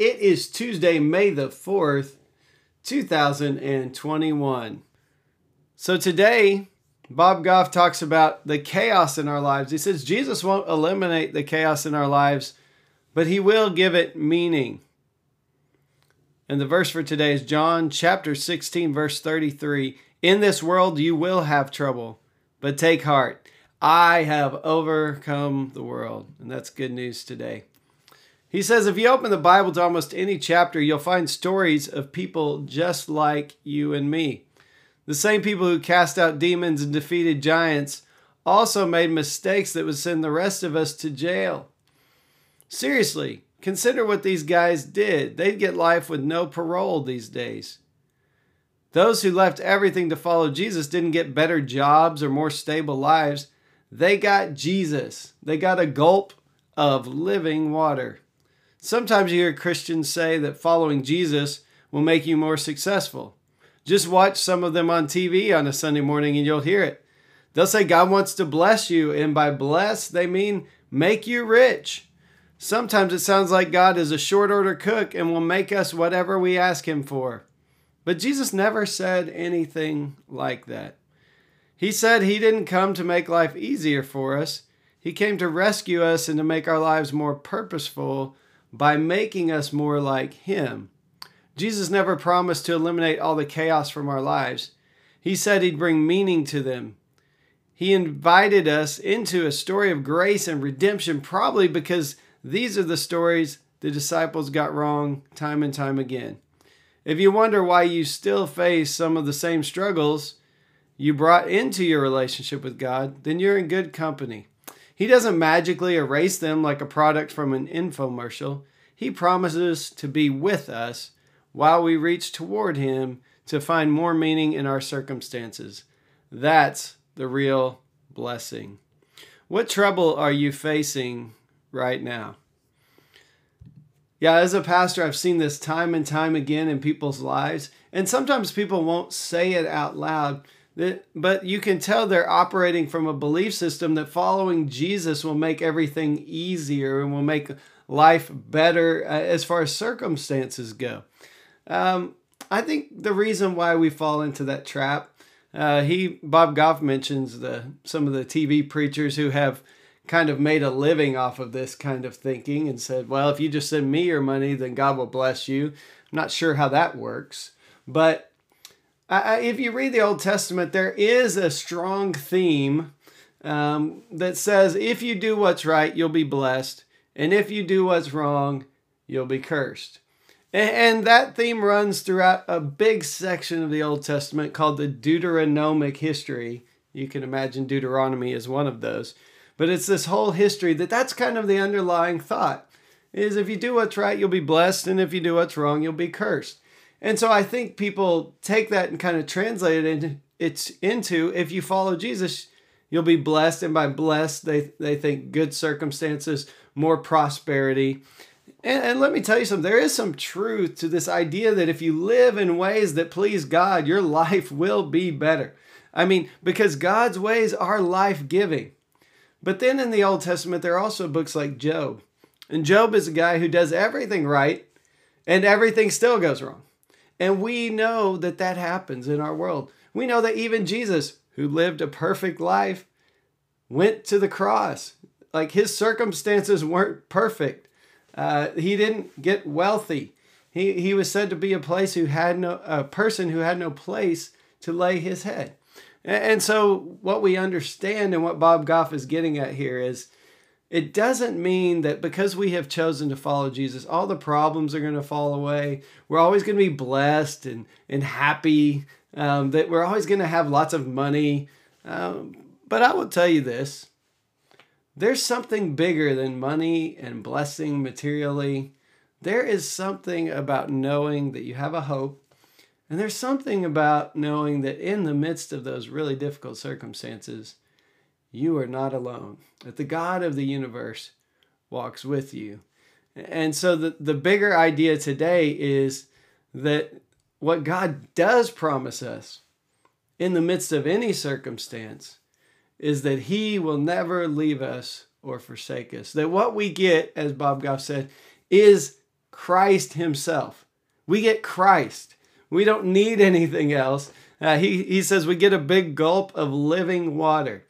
It is Tuesday, May the 4th, 2021. So today, Bob Goff talks about the chaos in our lives. He says Jesus won't eliminate the chaos in our lives, but he will give it meaning. And the verse for today is John chapter 16, verse 33. In this world you will have trouble, but take heart. I have overcome the world. And that's good news today. He says if you open the Bible to almost any chapter, you'll find stories of people just like you and me. The same people who cast out demons and defeated giants also made mistakes that would send the rest of us to jail. Seriously, consider what these guys did. They'd get life with no parole these days. Those who left everything to follow Jesus didn't get better jobs or more stable lives. They got Jesus. They got a gulp of living water. Sometimes you hear Christians say that following Jesus will make you more successful. Just watch some of them on TV on a Sunday morning and you'll hear it. They'll say God wants to bless you, and by bless, they mean make you rich. Sometimes it sounds like God is a short order cook and will make us whatever we ask Him for. But Jesus never said anything like that. He said he didn't come to make life easier for us. He came to rescue us and to make our lives more purposeful by making us more like him. Jesus never promised to eliminate all the chaos from our lives. He said he'd bring meaning to them. He invited us into a story of grace and redemption, probably because these are the stories the disciples got wrong time and time again. If you wonder why you still face some of the same struggles, you brought into your relationship with God, then you're in good company. He doesn't magically erase them like a product from an infomercial. He promises to be with us while we reach toward Him to find more meaning in our circumstances. That's the real blessing. What trouble are you facing right now? Yeah, as a pastor, I've seen this time and time again in people's lives, and sometimes people won't say it out loud but you can tell they're operating from a belief system that following Jesus will make everything easier and will make life better uh, as far as circumstances go. Um, I think the reason why we fall into that trap, uh, he Bob Goff mentions the some of the TV preachers who have kind of made a living off of this kind of thinking and said, well, if you just send me your money, then God will bless you. I'm not sure how that works, but if you read the Old Testament, there is a strong theme um, that says if you do what's right, you'll be blessed, and if you do what's wrong, you'll be cursed. And, and that theme runs throughout a big section of the Old Testament called the Deuteronomic history. You can imagine Deuteronomy is one of those. But it's this whole history that that's kind of the underlying thought is if you do what's right, you'll be blessed, and if you do what's wrong, you'll be cursed. And so I think people take that and kind of translate it into, it's into if you follow Jesus, you'll be blessed. And by blessed, they, they think good circumstances, more prosperity. And, and let me tell you something there is some truth to this idea that if you live in ways that please God, your life will be better. I mean, because God's ways are life giving. But then in the Old Testament, there are also books like Job. And Job is a guy who does everything right and everything still goes wrong. And we know that that happens in our world. We know that even Jesus, who lived a perfect life, went to the cross. Like his circumstances weren't perfect. Uh, he didn't get wealthy. He, he was said to be a place who had no a person who had no place to lay his head. And, and so what we understand and what Bob Goff is getting at here is it doesn't mean that because we have chosen to follow Jesus, all the problems are going to fall away. We're always going to be blessed and, and happy, um, that we're always going to have lots of money. Um, but I will tell you this there's something bigger than money and blessing materially. there is something about knowing that you have a hope. And there's something about knowing that in the midst of those really difficult circumstances, you are not alone, that the God of the universe walks with you. And so the, the bigger idea today is that what God does promise us in the midst of any circumstance is that He will never leave us or forsake us. That what we get, as Bob Goff said, is Christ Himself. We get Christ. We don't need anything else. Uh, he, he says we get a big gulp of living water.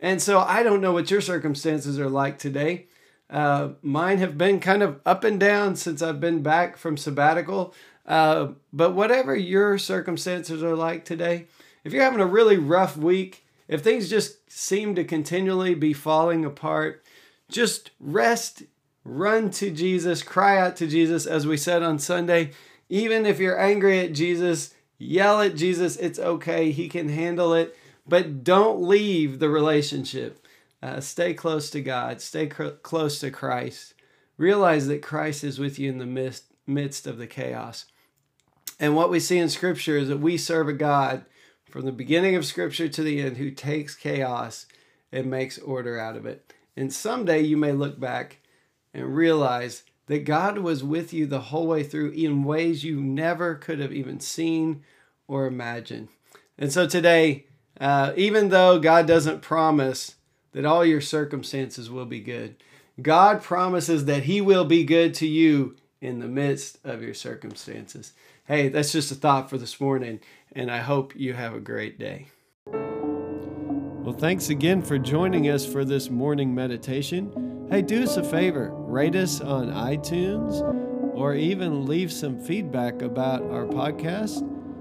And so I don't know what your circumstances are like today. Uh, mine have been kind of up and down since I've been back from sabbatical. Uh, but whatever your circumstances are like today, if you're having a really rough week, if things just seem to continually be falling apart, just rest, run to Jesus, cry out to Jesus, as we said on Sunday. Even if you're angry at Jesus, yell at Jesus. It's okay, He can handle it. But don't leave the relationship. Uh, stay close to God, stay cr- close to Christ. Realize that Christ is with you in the midst, midst of the chaos. And what we see in Scripture is that we serve a God from the beginning of Scripture to the end who takes chaos and makes order out of it. And someday you may look back and realize that God was with you the whole way through in ways you never could have even seen or imagined. And so today, uh, even though God doesn't promise that all your circumstances will be good, God promises that He will be good to you in the midst of your circumstances. Hey, that's just a thought for this morning, and I hope you have a great day. Well, thanks again for joining us for this morning meditation. Hey, do us a favor rate us on iTunes or even leave some feedback about our podcast